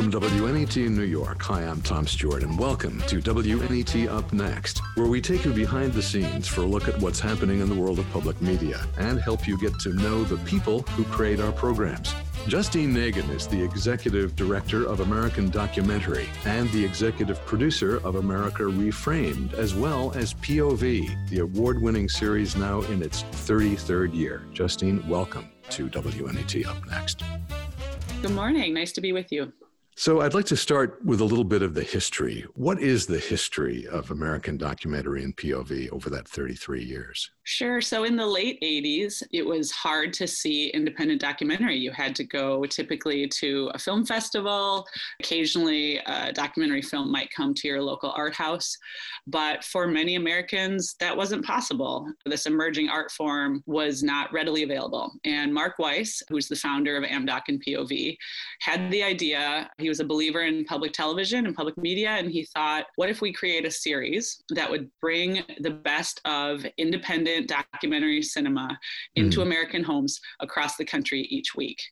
From WNET in New York, hi, I'm Tom Stewart, and welcome to WNET Up Next, where we take you behind the scenes for a look at what's happening in the world of public media and help you get to know the people who create our programs. Justine Nagan is the executive director of American Documentary and the executive producer of America Reframed, as well as POV, the award winning series now in its 33rd year. Justine, welcome to WNET Up Next. Good morning. Nice to be with you. So, I'd like to start with a little bit of the history. What is the history of American documentary and POV over that 33 years? Sure. So in the late 80s, it was hard to see independent documentary. You had to go typically to a film festival. Occasionally, a documentary film might come to your local art house. But for many Americans, that wasn't possible. This emerging art form was not readily available. And Marc Weiss, who's the founder of AmDoc and POV, had the idea. He was a believer in public television and public media. And he thought, what if we create a series that would bring the best of independent documentary cinema into mm. American homes across the country each week.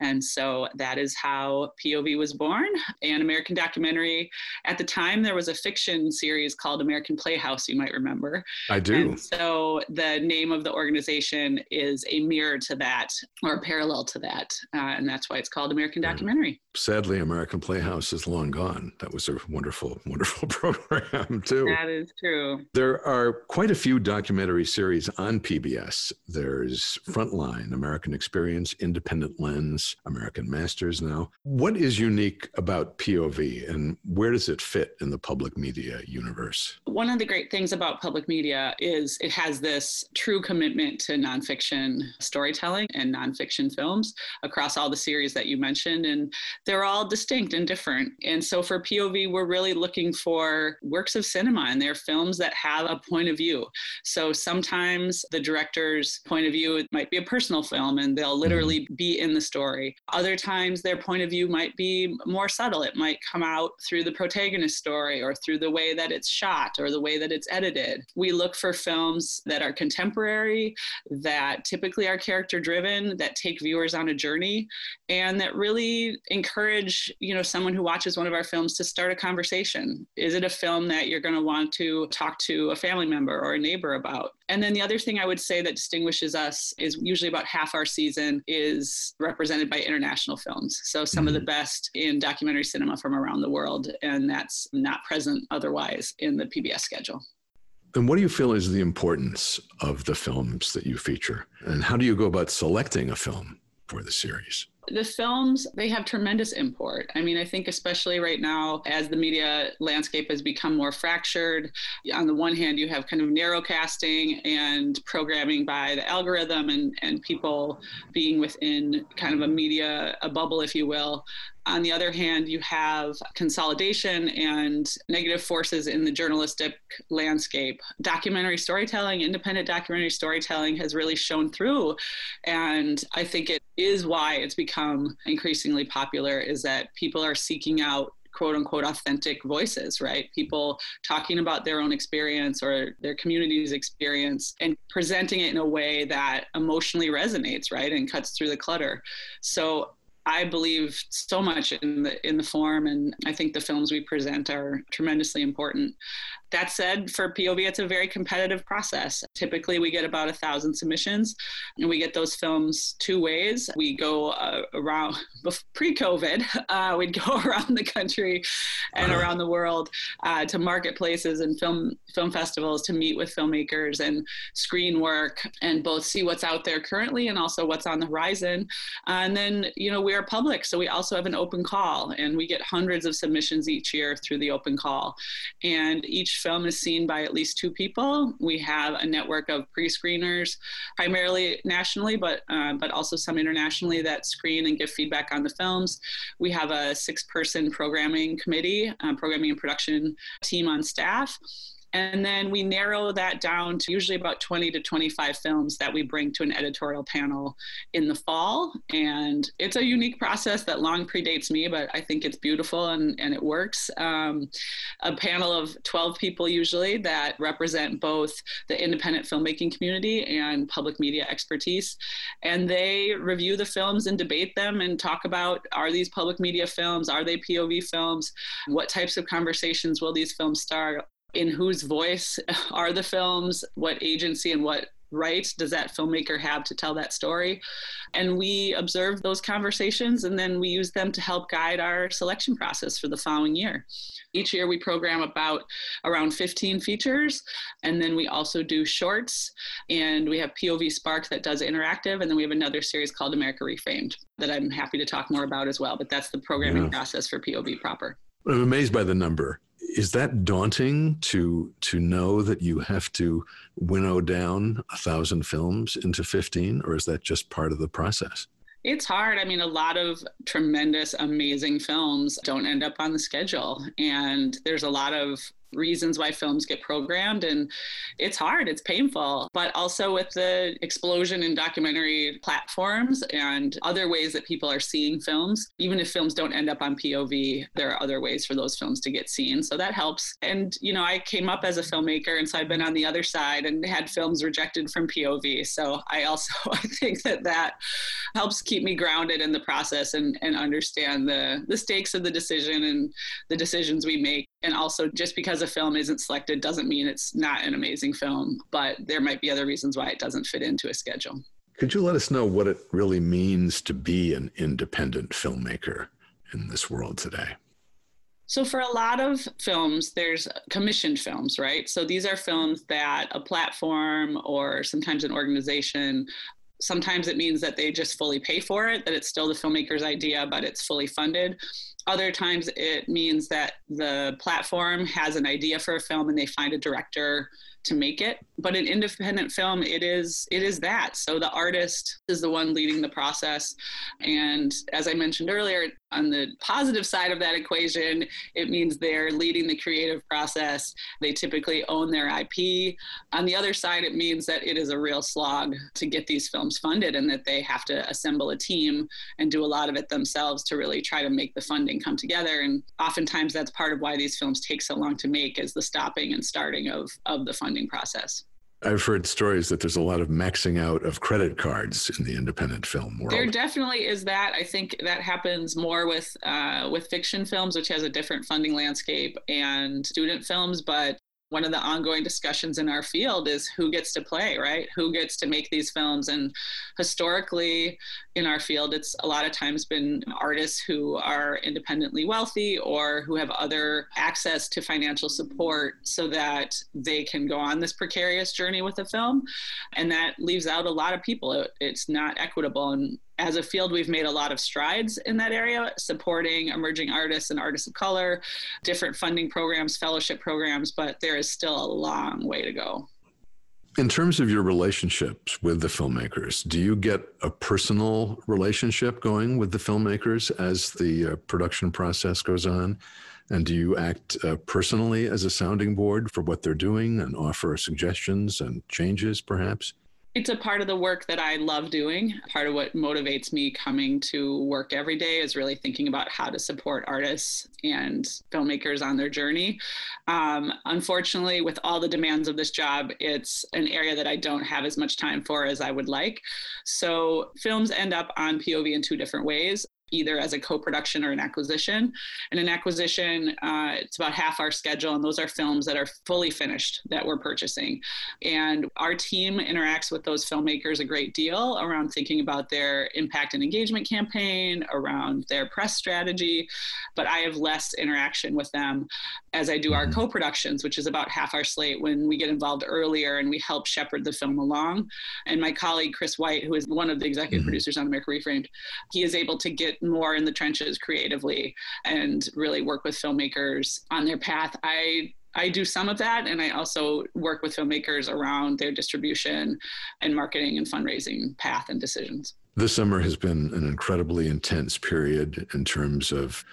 And so that is how POV was born. And American Documentary, at the time, there was a fiction series called American Playhouse, you might remember. I do. And so the name of the organization is a mirror to that or a parallel to that. Uh, and that's why it's called American Documentary. Sadly, American Playhouse is long gone. That was a wonderful, wonderful program, too. That is true. There are quite a few documentary series series on PBS. There's Frontline, American Experience, Independent Lens, American Masters now. What is unique about POV and where does it fit in the public media universe? One of the great things about public media is it has this true commitment to nonfiction storytelling and nonfiction films across all the series that you mentioned. And they're all distinct and different. And so for POV, we're really looking for works of cinema and they're films that have a point of view. So sometimes the director's point of view it might be a personal film and they'll literally mm-hmm. be in the story. Other times their point of view might be more subtle. It might come out through the protagonist story or through the way that it's shot or the way that it's edited. We look for films that are contemporary, that typically are character driven, that take viewers on a journey and that really encourage, you know, someone who watches one of our films to start a conversation. Is it a film that you're going to want to talk to a family member or a neighbor about? And then the other thing I would say that distinguishes us is usually about half our season is represented by international films. So some mm-hmm. of the mm-hmm. best in documentary cinema from around the world, and that's not present otherwise in the PBS schedule. And what do you feel is the importance of the films that you feature? And how do you go about selecting a film for the series? The films they have tremendous import. I mean i think especially right now as the media landscape has become more fractured on the one hand you have kind of narrow casting and programming by the algorithm and and people being within kind of a media a bubble if you will on the other hand, you have consolidation and negative forces in the journalistic landscape. Documentary storytelling, independent documentary storytelling has really shown through. And I think it is why it's become increasingly popular is that people are seeking out quote unquote authentic voices, right? People talking about their own experience or their community's experience and presenting it in a way that emotionally resonates, right? And cuts through the clutter. So I believe so much in the in the form, and I think the films we present are tremendously important. That said, for POV, it's a very competitive process. Typically, we get about a thousand submissions, and we get those films two ways. We go uh, around pre-COVID, uh, we'd go around the country and uh-huh. around the world uh, to marketplaces and film film festivals to meet with filmmakers and screen work and both see what's out there currently and also what's on the horizon. and then, you know, we're public, so we also have an open call, and we get hundreds of submissions each year through the open call, and each film is seen by at least two people. We have a network of pre-screeners, primarily nationally, but uh, but also some internationally that screen and give feedback on the films. We have a six-person programming committee, uh, programming and production team on staff And then we narrow that down to usually about 20 to 25 films that we bring to an editorial panel in the fall. And it's a unique process that long predates me, but I think it's beautiful and, and it works. Um, a panel of 12 people usually that represent both the independent filmmaking community and public media expertise. And they review the films and debate them and talk about are these public media films? Are they POV films? What types of conversations will these films start? In whose voice are the films, what agency and what rights does that filmmaker have to tell that story? And we observe those conversations and then we use them to help guide our selection process for the following year. Each year we program about around 15 features and then we also do shorts and we have POV Spark that does interactive and then we have another series called America Reframed that I'm happy to talk more about as well, but that's the programming yeah. process for POV proper. I'm amazed by the number is that daunting to to know that you have to winnow down a thousand films into 15 or is that just part of the process it's hard. I mean, a lot of tremendous, amazing films don't end up on the schedule. And there's a lot of reasons why films get programmed and it's hard it's painful. But also with the explosion in documentary platforms and other ways that people are seeing films even if films don't end up on pov there are other ways for those films to get seen. So that helps. And you know i came up as a filmmaker and so i've been on the other side and had films rejected from pov so i also i think that that helps keep me grounded in the process and, and understand the the stakes of the decision and the decisions we make and also just because a film isn't selected doesn't mean it's not an amazing film but there might be other reasons why it doesn't fit into a schedule could you let us know what it really means to be an independent filmmaker in this world today so, for a lot of films, there's commissioned films, right? So, these are films that a platform or sometimes an organization sometimes it means that they just fully pay for it, that it's still the filmmaker's idea, but it's fully funded. Other times it means that the platform has an idea for a film and they find a director to make it. But an independent film it is it is that. So the artist is the one leading the process. And as i mentioned earlier on the positive side of that equation it means they're leading the creative process. They typically own their ip on the other side it means that it is a real slog to get these films funded and that they have to assemble a team and do a lot of it themselves to really try to make the funding come together. And oftentimes that's part of why these films take so long to make is the stopping and starting of of the funding process. I've heard stories that there's a lot of maxing out of credit cards in the independent film world. There definitely is that. I think that happens more with uh, with fiction films, which has a different funding landscape, and student films. But one of the ongoing discussions in our field is who gets to play, right? Who gets to make these films? And historically, in our field, it's a lot of times been artists who are independently wealthy or who have other access to financial support so that they can go on this precarious journey with a film. And that leaves out a lot of people. It's not equitable. And as a field, we've made a lot of strides in that area, supporting emerging artists and artists of color, different funding programs, fellowship programs, but there is still a long way to go. In terms of your relationships with the filmmakers, do you get a personal relationship going with the filmmakers as the uh, production process goes on? And do you act uh, personally as a sounding board for what they're doing and offer suggestions and changes, perhaps? It's a part of the work that I love doing. Part of what motivates me coming to work every day is really thinking about how to support artists and filmmakers on their journey. Um, unfortunately, with all the demands of this job, it's an area that I don't have as much time for as I would like. So films end up on POV in two different ways either as a co-production or an acquisition. And an acquisition, uh, it's about half our schedule, and those are films that are fully finished that we're purchasing. And our team interacts with those filmmakers a great deal around thinking about their impact and engagement campaign, around their press strategy. But I have less interaction with them as I do our mm-hmm. co-productions, which is about half our slate when we get involved earlier and we help shepherd the film along. And my colleague Chris White, who is one of the executive mm-hmm. producers on America Reframed, he is able to get more in the trenches creatively and really work with filmmakers on their path. I I do some of that, and I also work with filmmakers around their distribution and marketing and fundraising path and decisions. This summer has been an incredibly intense period in terms of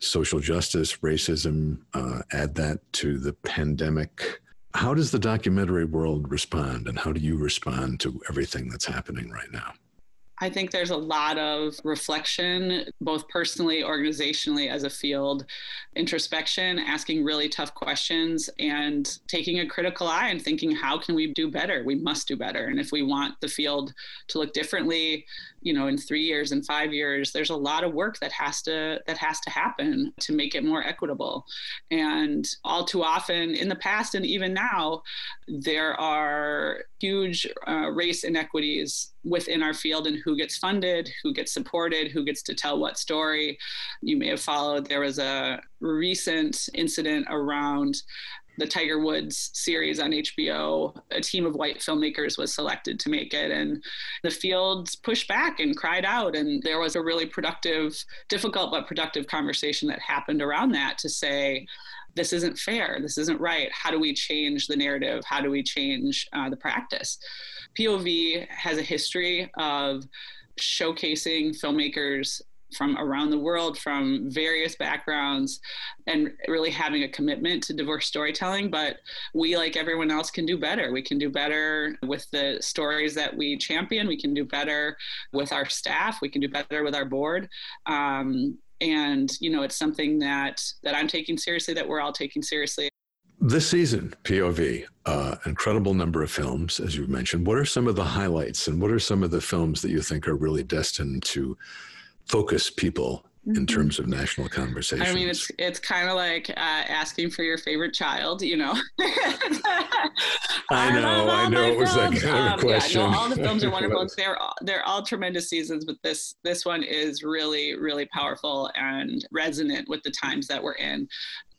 social justice, racism, uh, add that to the pandemic. How does the documentary world respond, and how do you respond to everything that's happening right now? I think there's a lot of reflection, both personally, organizationally, as a field, introspection, asking really tough questions, and taking a critical eye and thinking, how can we do better? We must do better. And if we want the field to look differently, you know, in three years and five years, there's a lot of work that has to that has to happen to make it more equitable. And all too often in the past and even now, there are huge uh, race inequities within our field and who gets funded, who gets supported, who gets to tell what story. You may have followed, there was a recent incident around the Tiger Woods series on HBO, a team of white filmmakers was selected to make it. And the fields pushed back and cried out. And there was a really productive, difficult but productive conversation that happened around that to say, this isn't fair. This isn't right. How do we change the narrative? How do we change uh, the practice? POV has a history of showcasing filmmakers from around the world, from various backgrounds, and really having a commitment to diverse storytelling. But we, like everyone else, can do better. We can do better with the stories that we champion. We can do better with our staff. We can do better with our board. Um, and you know, it's something that that I'm taking seriously. That we're all taking seriously. This season, POV, uh, incredible number of films, as you mentioned. What are some of the highlights, and what are some of the films that you think are really destined to focus people in mm-hmm. terms of national conversation. I mean, it's it's kind of like uh, asking for your favorite child, you know. I know, I, I know, it was films. that kind um, of question. Yeah, no, all the films are wonderful. they're all, they're all tremendous seasons, but this this one is really really powerful and resonant with the times that we're in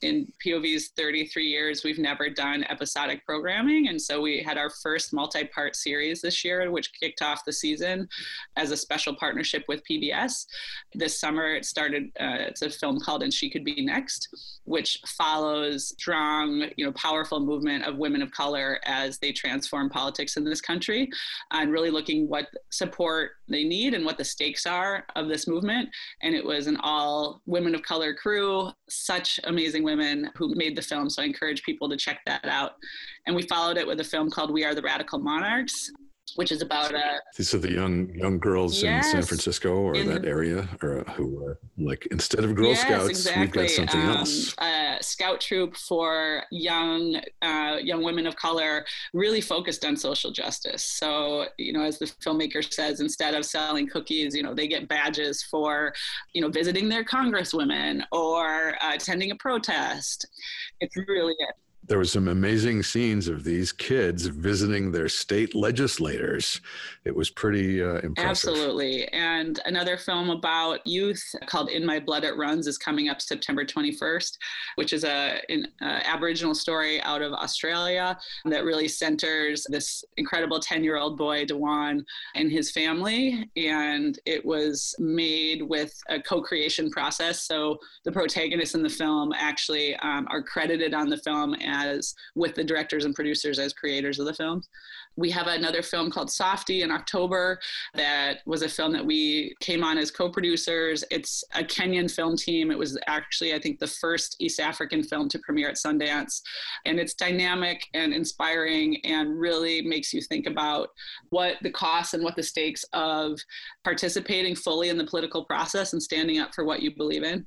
in POV's 33 years, we've never done episodic programming. And so we had our first multi part series this year, which kicked off the season as a special partnership with PBS. This summer, it started, uh, it's a film called And She Could Be Next, which follows strong, you know, powerful movement of women of color as they transform politics in this country and really looking what support they need and what the stakes are of this movement. And it was an all women of color crew, such amazing women who made the film. So I encourage people to check that out. And we followed it with a film called We Are the Radical Monarchs, which is about a. These are the young young girls yes, in San Francisco or that the, area, or who are like instead of Girl yes, Scouts, exactly. we've got something um, else. A scout troop for young uh, young women of color, really focused on social justice. So you know, as the filmmaker says, instead of selling cookies, you know, they get badges for you know visiting their congresswomen or uh, attending a protest. It's really it there was some amazing scenes of these kids visiting their state legislators. It was pretty uh, impressive. Absolutely. And another film about youth called In My Blood It Runs is coming up September 21st, which is a an Aboriginal story out of Australia that really centers this incredible 10 year old boy, Dujuan, and his family. And it was made with a co creation process. So the protagonists in the film actually um, are credited on the film as with the directors and producers as creators of the films. We have another film called Softie in October that was a film that we came on as co-producers. It's a Kenyan film team. It was actually, I think, the first East African film to premiere at Sundance. And it's dynamic and inspiring and really makes you think about what the costs and what the stakes of participating fully in the political process and standing up for what you believe in.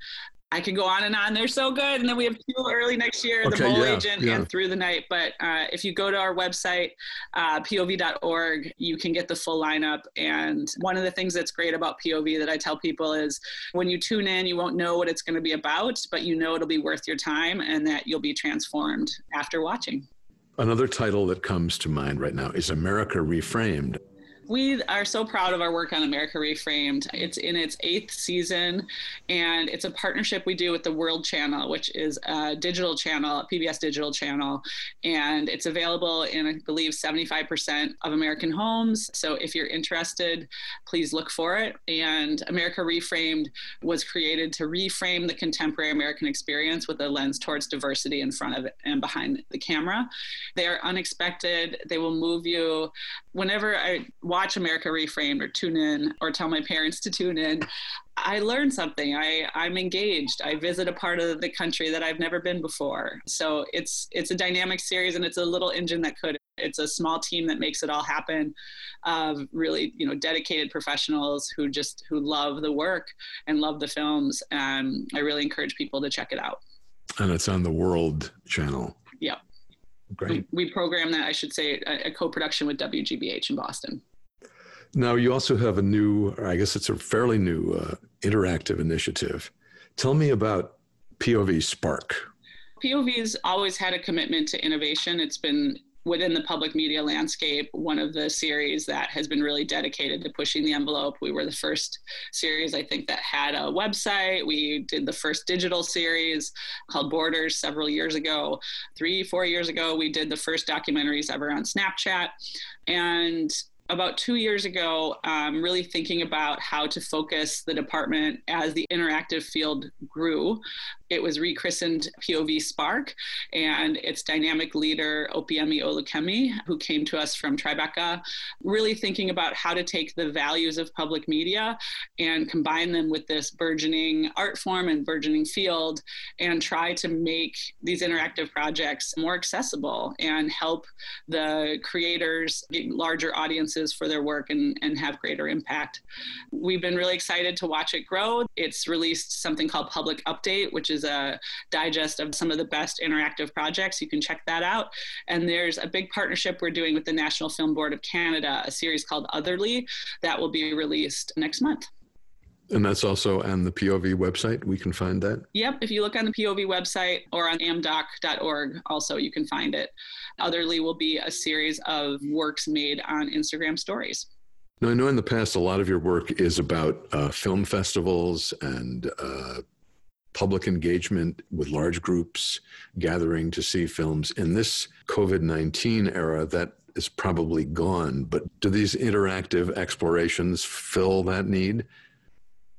I can go on and on. They're so good. And then we have two early next year, okay, The Mole yeah, Agent yeah. and Through the Night. But uh, if you go to our website, uh, pov.org, you can get the full lineup. And one of the things that's great about POV that I tell people is when you tune in, you won't know what it's going to be about, but you know it'll be worth your time and that you'll be transformed after watching. Another title that comes to mind right now is America Reframed we are so proud of our work on America Reframed. It's in its eighth season, and it's a partnership we do with the World Channel, which is a digital channel, a PBS digital channel, and it's available in, I believe, 75% of American homes. So if you're interested, please look for it. And America Reframed was created to reframe the contemporary American experience with a lens towards diversity in front of and behind the camera. They are unexpected. They will move you. Whenever I watch watch America Reframed or tune in or tell my parents to tune in, I learn something. I, I'm engaged. I visit a part of the country that I've never been before. So it's it's a dynamic series and it's a little engine that could. It's a small team that makes it all happen of really, you know, dedicated professionals who just who love the work and love the films. And I really encourage people to check it out. And it's on the World Channel. Yeah. Great. We, we program that, I should say, a, a co-production with WGBH in Boston. Now, you also have a new, I guess it's a fairly new uh, interactive initiative. Tell me about POV Spark. POV's always had a commitment to innovation. It's been within the public media landscape, one of the series that has been really dedicated to pushing the envelope. We were the first series, I think, that had a website. We did the first digital series called Borders several years ago. Three, four years ago, we did the first documentaries ever on Snapchat. And about two years ago, um, really thinking about how to focus the department as the interactive field grew. It was rechristened POV Spark, and its dynamic leader, Opeyemi Olukemi, who came to us from Tribeca, really thinking about how to take the values of public media and combine them with this burgeoning art form and burgeoning field and try to make these interactive projects more accessible and help the creators get larger audiences for their work and, and have greater impact. We've been really excited to watch it grow. It's released something called Public Update, which is is a digest of some of the best interactive projects. You can check that out. And there's a big partnership we're doing with the National Film Board of Canada, a series called Otherly that will be released next month. And that's also on the POV website. We can find that. Yep. If you look on the POV website or on amdoc.org, also you can find it. Otherly will be a series of works made on Instagram stories. Now, I know in the past a lot of your work is about uh, film festivals and uh, public engagement with large groups gathering to see films. In this COVID 19 era, that is probably gone, but do these interactive explorations fill that need?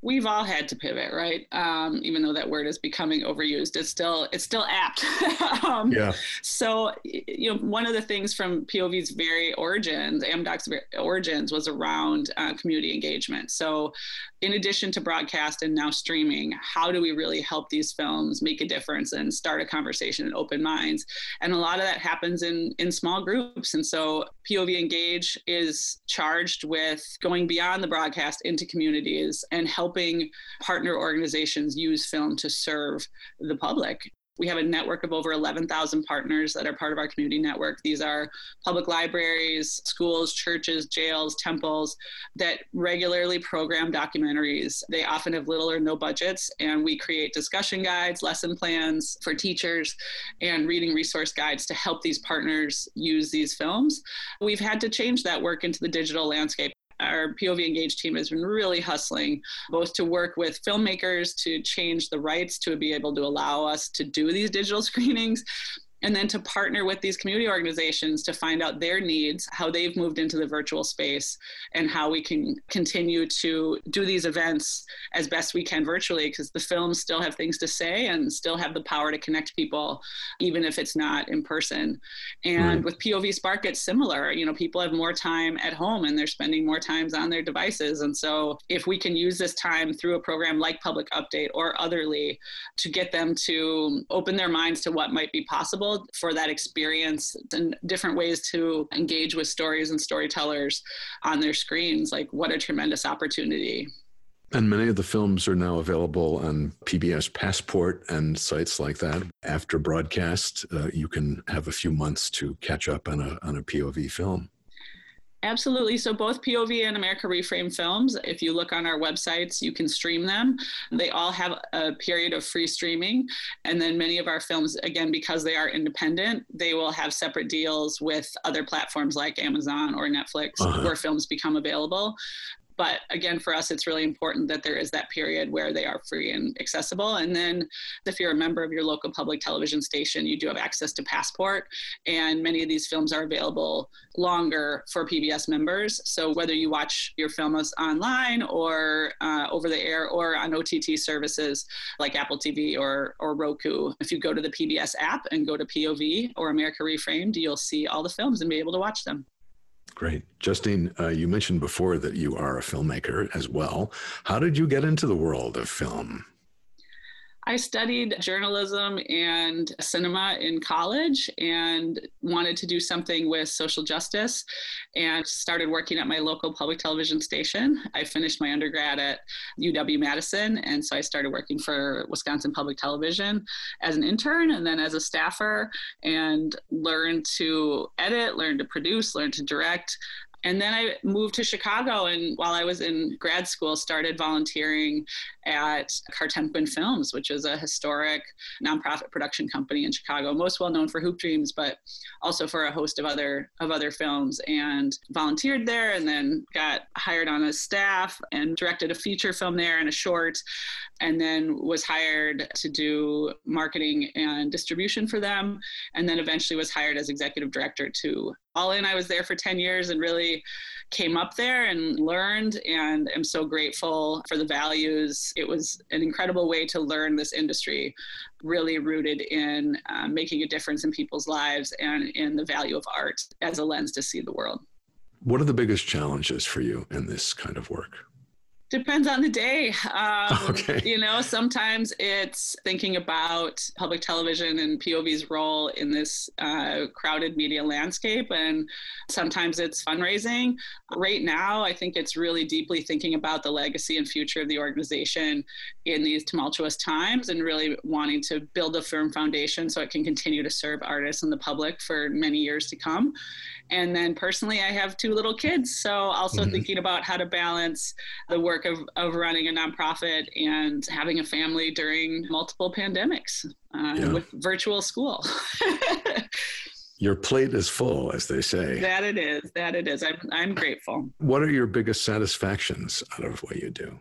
We've all had to pivot, right? Um, even though that word is becoming overused, it's still it's still apt. um, yeah. So you know, one of the things from POV's very origins, AMDOC's origins, was around uh, community engagement. So, in addition to broadcast and now streaming, how do we really help these films make a difference and start a conversation and open minds? And a lot of that happens in in small groups. And so, POV Engage is charged with going beyond the broadcast into communities and helping helping partner organizations use film to serve the public. We have a network of over 11,000 partners that are part of our community network. These are public libraries, schools, churches, jails, temples that regularly program documentaries. They often have little or no budgets, and we create discussion guides, lesson plans for teachers, and reading resource guides to help these partners use these films. We've had to change that work into the digital landscape our POV Engage team has been really hustling both to work with filmmakers to change the rights to be able to allow us to do these digital screenings and then to partner with these community organizations to find out their needs, how they've moved into the virtual space, and how we can continue to do these events as best we can virtually because the films still have things to say and still have the power to connect people, even if it's not in person. And right. with POV Spark, it's similar. You know, people have more time at home and they're spending more times on their devices. And so if we can use this time through a program like Public Update or Otherly to get them to open their minds to what might be possible for that experience and different ways to engage with stories and storytellers on their screens. Like, what a tremendous opportunity. And many of the films are now available on PBS Passport and sites like that. After broadcast, uh, you can have a few months to catch up on a, on a POV film. Absolutely. So both POV and America Reframe films, if you look on our websites, you can stream them. They all have a period of free streaming. And then many of our films, again, because they are independent, they will have separate deals with other platforms like Amazon or Netflix uh-huh. where films become available. But again, for us, it's really important that there is that period where they are free and accessible. And then if you're a member of your local public television station, you do have access to Passport. And many of these films are available longer for PBS members. So whether you watch your films online or uh, over the air or on OTT services like Apple TV or, or Roku, if you go to the PBS app and go to POV or America Reframed, you'll see all the films and be able to watch them. Great. Justine, uh, you mentioned before that you are a filmmaker as well. How did you get into the world of film? I studied journalism and cinema in college and wanted to do something with social justice and started working at my local public television station. I finished my undergrad at UW Madison, and so I started working for Wisconsin Public Television as an intern and then as a staffer and learned to edit, learned to produce, learned to direct, and then I moved to Chicago, and while I was in grad school, started volunteering at Kartemquin Films, which is a historic nonprofit production company in Chicago, most well known for Hoop Dreams, but also for a host of other of other films. And volunteered there, and then got hired on as staff and directed a feature film there and a short, and then was hired to do marketing and distribution for them, and then eventually was hired as executive director to all in, I was there for 10 years and really came up there and learned and am so grateful for the values. It was an incredible way to learn this industry, really rooted in uh, making a difference in people's lives and in the value of art as a lens to see the world. What are the biggest challenges for you in this kind of work? Depends on the day. Um, okay. You know, sometimes it's thinking about public television and POV's role in this uh, crowded media landscape, and sometimes it's fundraising. Right now, I think it's really deeply thinking about the legacy and future of the organization in these tumultuous times and really wanting to build a firm foundation so it can continue to serve artists and the public for many years to come. And then personally, I have two little kids. So also mm-hmm. thinking about how to balance the work of, of running a nonprofit and having a family during multiple pandemics uh, yeah. with virtual school. your plate is full, as they say. That it is. That it is. I'm, I'm grateful. What are your biggest satisfactions out of what you do?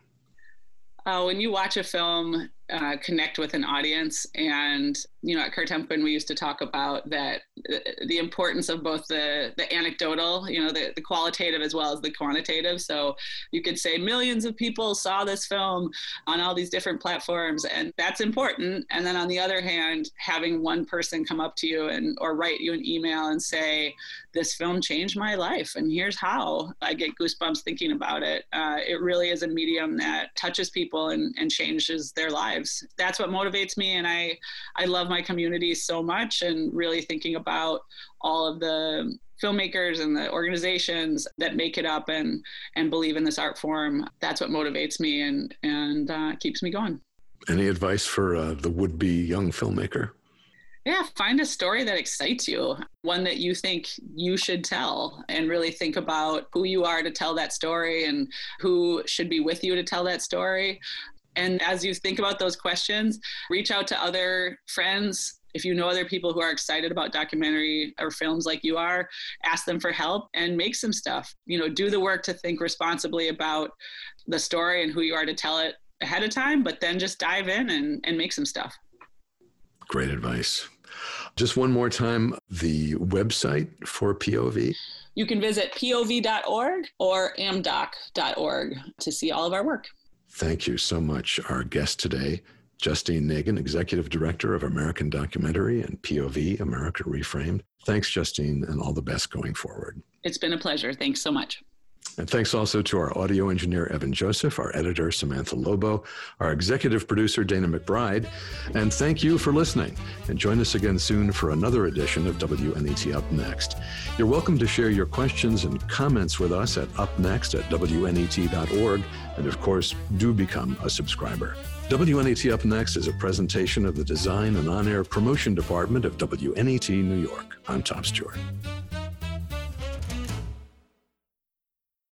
Uh, when you watch a film uh, connect with an audience. And you know, at Kartemquin, we used to talk about that uh, the importance of both the the anecdotal, you know, the, the qualitative as well as the quantitative. So you could say millions of people saw this film on all these different platforms, and that's important. And then on the other hand, having one person come up to you and or write you an email and say, "This film changed my life, and here's how," I get goosebumps thinking about it. Uh, it really is a medium that touches people and, and changes their lives lives. That's what motivates me, and I I love my community so much, and really thinking about all of the filmmakers and the organizations that make it up and and believe in this art form. That's what motivates me and and uh, keeps me going. Any advice for uh, the would-be young filmmaker? Yeah, find a story that excites you, one that you think you should tell, and really think about who you are to tell that story and who should be with you to tell that story. And as you think about those questions, reach out to other friends. If you know other people who are excited about documentary or films like you are, ask them for help and make some stuff. You know, do the work to think responsibly about the story and who you are to tell it ahead of time, but then just dive in and, and make some stuff. Great advice. Just one more time the website for POV. You can visit pov.org or amdoc.org to see all of our work. Thank you so much. Our guest today, Justine Nagan, Executive Director of American Documentary and POV America Reframed. Thanks, Justine, and all the best going forward. It's been a pleasure. Thanks so much. And thanks also to our audio engineer, Evan Joseph, our editor, Samantha Lobo, our executive producer, Dana McBride. And thank you for listening. And join us again soon for another edition of WNET Up Next. You're welcome to share your questions and comments with us at upnext at WNET.org. And of course, do become a subscriber. WNET Up Next is a presentation of the Design and On Air Promotion Department of WNET New York. I'm Tom Stewart.